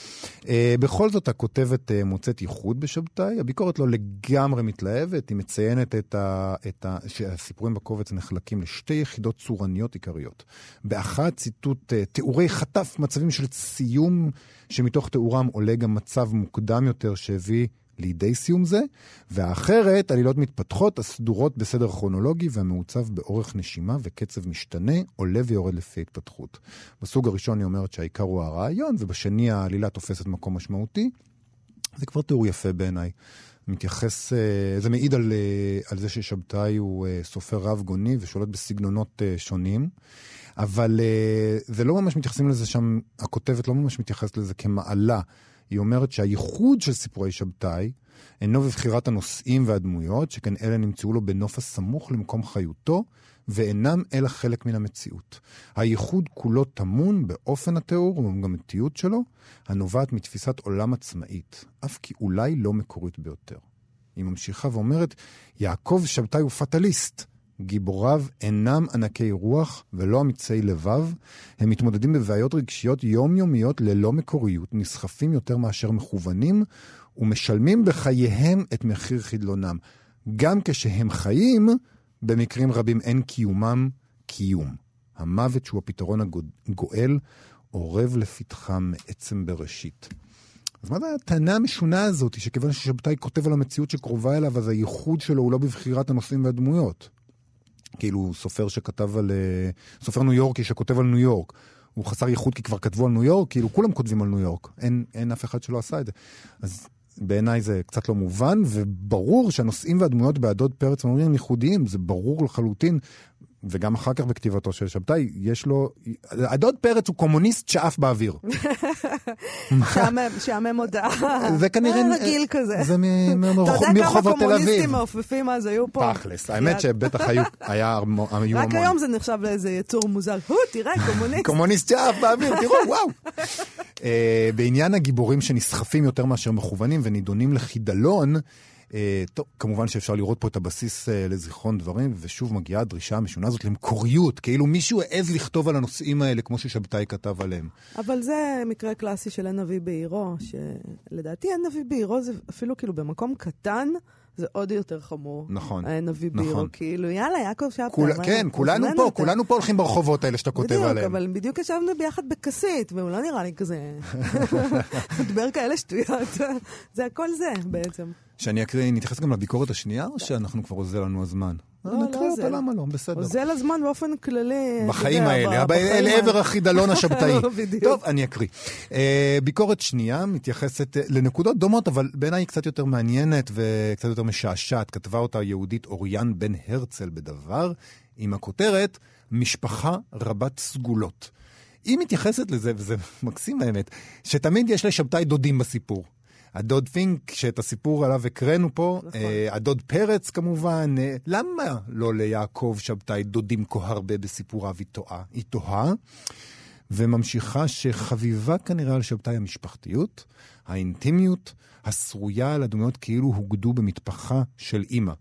Uh, בכל זאת, הכותבת uh, מוצאת ייחוד בשבתאי. הביקורת לא לגמרי מתלהבת, היא מציינת את ה, את ה, שהסיפורים בקובץ נחלקים לשתי יחידות צורניות עיקריות. באחת, ציטוט, uh, תיאורי חטף, מצבים של סיום, שמתוך תיאורם עולה גם מצב מוקדם יותר שהביא לידי סיום זה, והאחרת, עלילות מתפתחות, הסדורות בסדר כרונולוגי והמעוצב באורך נשימה וקצב משתנה, עולה ויורד לפי התפתחות. בסוג הראשון היא אומרת שהעיקר הוא הרעיון, ובשני העלילה תופסת מקום משמעותי. זה כבר תיאור יפה בעיניי. מתייחס, אה, זה מעיד על, אה, על זה ששבתאי הוא אה, סופר רב גוני ושולט בסגנונות שונים, אבל זה לא ממש מתייחסים לזה שם, הכותבת לא ממש מתייחסת לזה כמעלה. היא אומרת שהייחוד של סיפורי שבתאי אינו בבחירת הנושאים והדמויות, שכן אלה נמצאו לו בנוף הסמוך למקום חיותו, ואינם אלא חלק מן המציאות. הייחוד כולו טמון באופן התיאור ובמגמתיות שלו, הנובעת מתפיסת עולם עצמאית, אף כי אולי לא מקורית ביותר. היא ממשיכה ואומרת, יעקב שבתאי הוא פטליסט. גיבוריו אינם ענקי רוח ולא אמיצי לבב, הם מתמודדים בבעיות רגשיות יומיומיות ללא מקוריות, נסחפים יותר מאשר מכוונים, ומשלמים בחייהם את מחיר חדלונם. גם כשהם חיים, במקרים רבים אין קיומם קיום. המוות שהוא הפתרון הגואל, אורב לפתחם מעצם בראשית. אז מה זה הטענה המשונה הזאת, שכיוון ששבתאי כותב על המציאות שקרובה אליו, אז הייחוד שלו הוא לא בבחירת הנושאים והדמויות? כאילו סופר שכתב על... אה, סופר ניו יורקי שכותב על ניו יורק. הוא חסר ייחוד כי כבר כתבו על ניו יורק, כאילו כולם כותבים על ניו יורק. אין, אין אף אחד שלא עשה את זה. אז בעיניי זה קצת לא מובן, וברור שהנושאים והדמויות בעדות פרץ אומרים ייחודיים, זה ברור לחלוטין. וגם אחר כך בכתיבתו של שבתאי, יש לו... הדוד פרץ הוא קומוניסט שאף באוויר. שעמם- הודעה. זה כנראה... אה, רגיל כזה. זה מ- מ- אתה יודע כמה מרחובות תל קומוניסטים אביב. מעופפים אז היו פה? תכלס, האמת שבטח היו המון- רק. היום זה נחשב לאיזה יצור מוזר. הו, תראה, קומוניסט. קומוניסט שאף באוויר, תראו, וואו. אה, בעניין הגיבורים שנסחפים יותר מאשר מכוונים ונידונים לחידלון, טוב, כמובן שאפשר לראות פה את הבסיס אה, לזיכרון דברים, ושוב מגיעה הדרישה המשונה הזאת למקוריות, כאילו מישהו העז לכתוב על הנושאים האלה כמו ששבתאי כתב עליהם. אבל זה מקרה קלאסי של אין נביא בעירו, שלדעתי אין נביא בעירו זה אפילו כאילו במקום קטן, זה עוד יותר חמור. נכון, אין נביא בעירו, נכון. כאילו יאללה, יעקב שבתאי. כול, כן, כולנו פה, אותה. כולנו פה הולכים ברחובות האלה שאתה כותב בדיוק, עליהם. אבל בדיוק ישבנו ביחד בכסית, והוא לא נראה לי כזה... מדבר כאלה שטויות. זה הכל זה בעצם. שאני אקריא, נתייחס גם לביקורת השנייה, או שאנחנו כבר אוזל לנו הזמן? לא, נקריא לא אותה, אוזל. למה לא? בסדר. אוזל הזמן באופן כללי. בחיים האלה, אל ה- החידלון השבתאי. טוב, אני אקריא. אה, ביקורת שנייה מתייחסת אה, לנקודות דומות, אבל בעיניי היא קצת יותר מעניינת וקצת יותר משעשעת. כתבה אותה יהודית אוריאן בן הרצל בדבר, עם הכותרת משפחה רבת סגולות. היא מתייחסת לזה, וזה מקסים האמת, שתמיד יש לשבתאי דודים בסיפור. הדוד פינק, שאת הסיפור עליו הקראנו פה, נכון. אה, הדוד פרץ כמובן, אה, למה לא ליעקב שבתאי דודים כה הרבה בסיפוריו? היא טועה. היא תוהה, וממשיכה שחביבה כנראה על שבתאי המשפחתיות, האינטימיות, השרויה על הדמויות כאילו הוגדו במטפחה של אימא.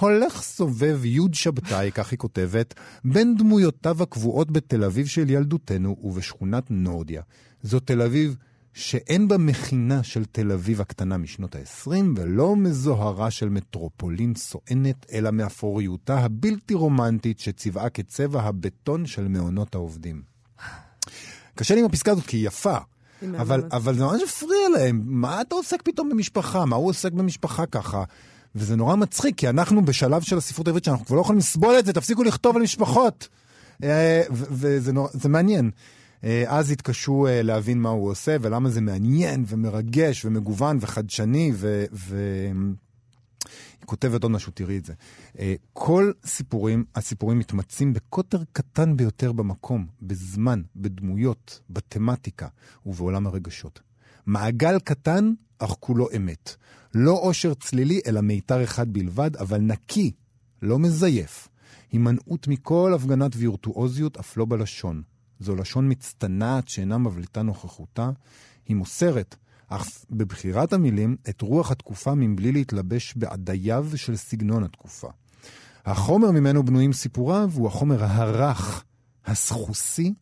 הולך סובב יוד שבתאי, כך היא כותבת, בין דמויותיו הקבועות בתל אביב של ילדותנו ובשכונת נורדיה. זו תל אביב שאין בה מכינה של תל אביב הקטנה משנות ה-20, ולא מזוהרה של מטרופולין סואנת, אלא מאפוריותה הבלתי רומנטית שצבעה כצבע הבטון של מעונות העובדים. קשה לי עם הפסקה הזאת כי היא יפה. אבל, אבל זה ממש הפריע להם. מה אתה עוסק פתאום במשפחה? מה הוא עוסק במשפחה ככה? וזה נורא מצחיק, כי אנחנו בשלב של הספרות העברית שאנחנו כבר לא יכולים לסבול את זה, תפסיקו לכתוב על משפחות. אה, וזה נורא, זה מעניין. אה, אז התקשו אה, להבין מה הוא עושה ולמה זה מעניין ומרגש ומגוון וחדשני ו... ו... היא כותבת עוד משהו, תראי את זה. אה, כל סיפורים, הסיפורים מתמצים בקוטר קטן ביותר במקום, בזמן, בדמויות, בתמטיקה ובעולם הרגשות. מעגל קטן, אך כולו אמת. לא עושר צלילי, אלא מיתר אחד בלבד, אבל נקי, לא מזייף. הימנעות מכל הפגנת וירטואוזיות, אף לא בלשון. זו לשון מצטנעת שאינה מבליטה נוכחותה. היא מוסרת, אך בבחירת המילים, את רוח התקופה מבלי להתלבש בעדייו של סגנון התקופה. החומר ממנו בנויים סיפוריו הוא החומר הרך, הסחוסי,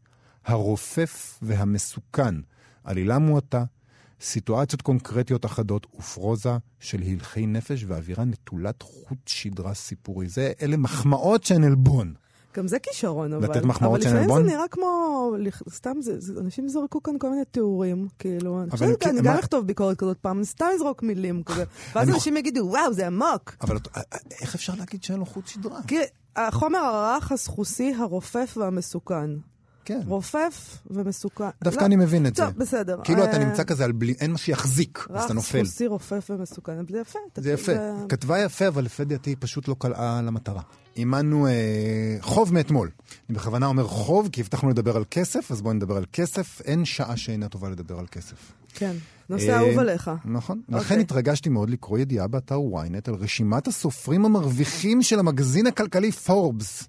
הרופף והמסוכן. עלילה מועטה, סיטואציות קונקרטיות אחדות ופרוזה של הלכי נפש ואווירה נטולת חוט שדרה סיפורי. זה, אלה מחמאות שהן עלבון. גם זה כישרון, אבל. לתת מחמאות של אבל עלבון? לפעמים זה נראה כמו, סתם, זה, זה, אנשים זרקו כאן כל מיני תיאורים, כאילו, אני אבל חושבת, כן, אני מה- גם אכתוב ביקורת כזאת פעם, סתם אזרוק מילים כזה, ואז אני אנשים יגידו, וואו, זה עמוק. אבל את- איך אפשר להגיד שאין לו חוט שדרה? כי החומר הרך, הסחוסי, הרופף והמסוכן. כן. רופף ומסוכן. דווקא לא, אני מבין את זה. טוב, בסדר. כאילו אתה אה, נמצא כזה על בלי, אין מה שיחזיק, אז אתה נופל. סחוסי, רופף ומסוכן, זה יפה. זה יפה. כתבה יפה, אבל לפי דעתי פשוט לא קלעה למטרה. אימנו אה, חוב מאתמול. אני בכוונה אומר חוב, כי הבטחנו לדבר על כסף, אז בואו נדבר על כסף. אין שעה שאינה טובה לדבר על כסף. כן, נושא אה, אהוב עליך. נכון. אוקיי. לכן התרגשתי מאוד לקרוא ידיעה באתר ynet על רשימת הסופרים המרוויחים של המגזין הכלכלי פורבס.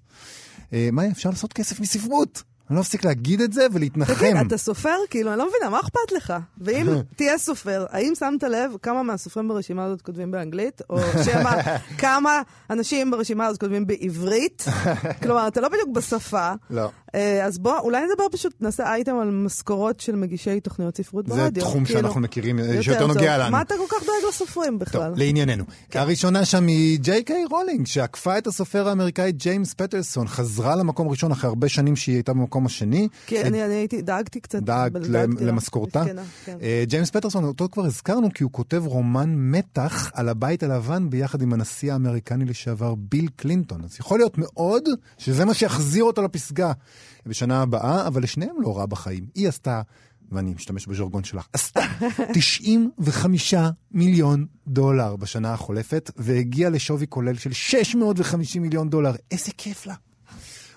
אה, מה, אפשר לעשות כסף מספרות? אני לא אפסיק להגיד את זה ולהתנחם. תגיד, אתה סופר? כאילו, אני לא מבינה, מה אכפת לך? ואם תהיה סופר, האם שמת לב כמה מהסופרים ברשימה הזאת כותבים באנגלית? או שמא כמה אנשים ברשימה הזאת כותבים בעברית? כלומר, אתה לא בדיוק בשפה. לא. אה, אז בוא, אולי נדבר פשוט, נעשה אייטם על משכורות של מגישי תוכניות ספרות זה ברדיו. תחום כאילו, שאנחנו מכירים, אה, יותר שיותר נוגע. לנו. מה אתה כל כך דואג לסופרים בכלל? טוב, לענייננו. כן. הראשונה שם היא ג'יי קיי רולינג, שעקפה את הסופר האמריקאי ג'יימס פטרסון, חזרה למקום ראשון אחרי הרבה שנים שהיא הייתה במקום השני. כי אני אני הייתי, דאגתי קצת. דאגת. למשכורתה. כן. אה, ג'יימס פטרסון, אותו כבר הזכרנו, כי הוא כותב רומן מתח על הבית הלבן ביחד עם הנשיא האמריקני לשעבר ביל קלינטון. אז יכול להיות מאוד שזה מה שיחזיר אותו לפסגה בשנה הבאה, אבל לשניהם לא רע בחיים. היא עשתה... ואני משתמש בז'רגון שלך, עשתה 95 מיליון דולר בשנה החולפת, והגיעה לשווי כולל של 650 מיליון דולר. איזה כיף לה.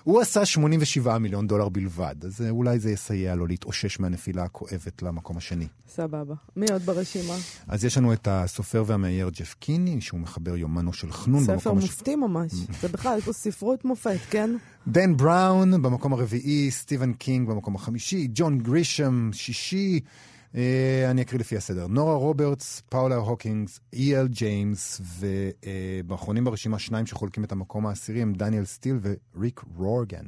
הוא עשה 87 מיליון דולר בלבד, אז אה, אולי זה יסייע לו להתאושש מהנפילה הכואבת למקום השני. סבבה. מי עוד ברשימה? אז יש לנו את הסופר והמאייר ג'ף קיני, שהוא מחבר יומנו של חנון ספר במקום הש... מופתי ממש. זה בכלל, יש פה ספרות מופת, כן? דן בראון במקום הרביעי, סטיבן קינג במקום החמישי, ג'ון גרישם שישי, אני אקריא לפי הסדר, נורה רוברטס, פאולה הוקינס, אי.אל ג'יימס, ובאחרונים ברשימה שניים שחולקים את המקום העשירי הם דניאל סטיל וריק ריירדן,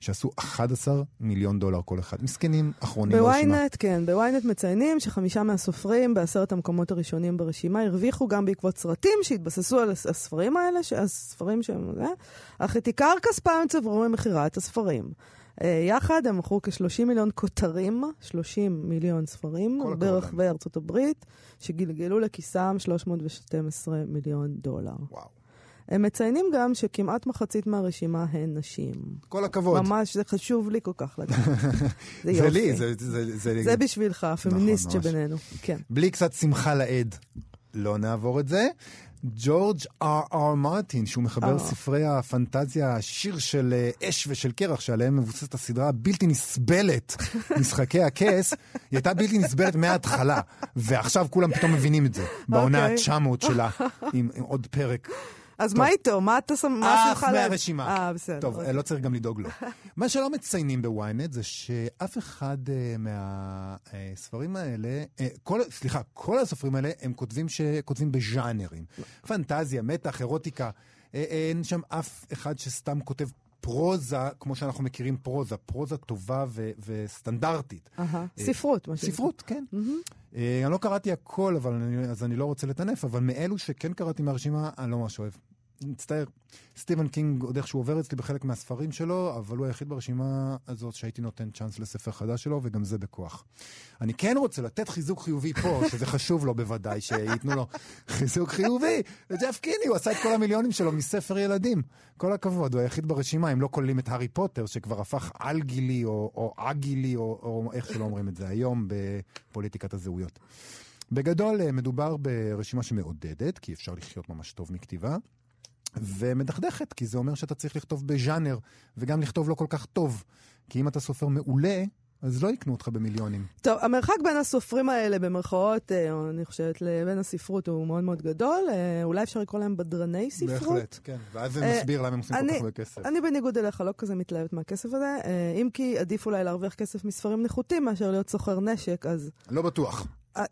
שעשו 11 מיליון דולר כל אחד. מסכנים, אחרונים ברשימה. בוויינט, כן, בוויינט מציינים שחמישה מהסופרים בעשרת המקומות הראשונים ברשימה הרוויחו גם בעקבות סרטים שהתבססו על הס- הספרים האלה, הספרים שהם... זה, אך את עיקר כספם צברו ממכירת הספרים. אה, יחד הם מכרו כ-30 מיליון כותרים, 30 מיליון ספרים, ברחבי ארצות הברית, שגלגלו לכיסם 312 מיליון דולר. וואו. הם מציינים גם שכמעט מחצית מהרשימה הן נשים. כל הכבוד. ממש, זה חשוב לי כל כך לדעת. זה זה יופי. לי, זה... זה, זה, זה בשבילך, הפמיניסט נכון. שבינינו. כן. בלי קצת שמחה לאיד. לא נעבור את זה. ג'ורג' אר אר מרטין, שהוא מחבר אה. ספרי הפנטזיה, השיר של אה, אש ושל קרח, שעליהם מבוססת הסדרה הבלתי נסבלת, משחקי הכס, היא הייתה בלתי נסבלת מההתחלה, ועכשיו כולם פתאום מבינים את זה, בעונה אוקיי. ה-900 שלה, עם, עם עוד פרק. אז. מה איתו? מה אתה שם? מה עף שלך לב? מהרשימה. אה, בסדר. טוב, אוקיי. לא צריך גם לדאוג לו. מה שלא מציינים בוויינט זה שאף אחד אה, מהספרים האלה, אה, סליחה, כל הסופרים האלה הם כותבים שכותבים בז'אנרים. פנטזיה, מתח, אירוטיקה. אה, אין שם אף אחד שסתם כותב פרוזה, כמו שאנחנו מכירים פרוזה, פרוזה טובה ו- וסטנדרטית. ספרות, מה שנקרא. ספרות, כן. אני לא קראתי הכל, אבל אני, אז אני לא רוצה לטנף, אבל מאלו שכן קראתי מהרשימה, אני לא ממש אוהב. מצטער, סטיבן קינג עוד איכשהו עובר אצלי בחלק מהספרים שלו, אבל הוא היחיד ברשימה הזאת שהייתי נותן צ'אנס לספר חדש שלו, וגם זה בכוח. אני כן רוצה לתת חיזוק חיובי פה, שזה חשוב לו בוודאי, שייתנו לו חיזוק חיובי. לג'ף קיני, הוא עשה את כל המיליונים שלו מספר ילדים. כל הכבוד, הוא היחיד ברשימה, אם לא כוללים את הארי פוטר, שכבר הפך על גילי, או, או א-גילי, או, או איך שלא אומרים את זה היום, בפוליטיקת הזהויות. בגדול אה, מדובר ברשימה שמעודדת, כי אפשר לחיות ממש טוב מכתיבה. ומדכדכת, כי זה אומר שאתה צריך לכתוב בז'אנר, וגם לכתוב לא כל כך טוב. כי אם אתה סופר מעולה, אז לא יקנו אותך במיליונים. טוב, המרחק בין הסופרים האלה, במרכאות, אה, אני חושבת, לבין הספרות הוא מאוד מאוד גדול. אה, אולי אפשר לקרוא להם בדרני ספרות. בהחלט, כן. ואז זה אה, מסביר למה הם עושים כל כך הרבה כסף. אני בניגוד אליך לא כזה מתלהבת מהכסף הזה, אם כי עדיף אולי להרוויח כסף מספרים נחותים מאשר להיות סוחר נשק, אז לא בטוח.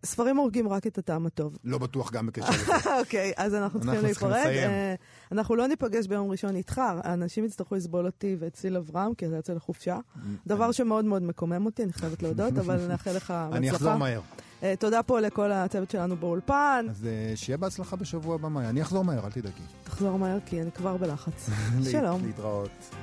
ספרים הורגים רק את הטעם הטוב. לא בטוח גם בקשר לזה. אוקיי, אז אנחנו צריכים להיפרד. אה, אנחנו לא ניפגש ביום ראשון איתך, האנשים יצטרכו לסבול אותי ואת סיל אברהם, כי אתה יוצא לחופשה. דבר שמאוד מאוד מקומם אותי, אני חייבת להודות, אבל נאחל לך בהצלחה. אני אחזור מהר. אה, תודה פה לכל הצוות שלנו באולפן. אז אה, שיהיה בהצלחה בשבוע הבא. אני אחזור מהר, אל תדאגי. תחזור מהר, כי אני כבר בלחץ. שלום. להתראות.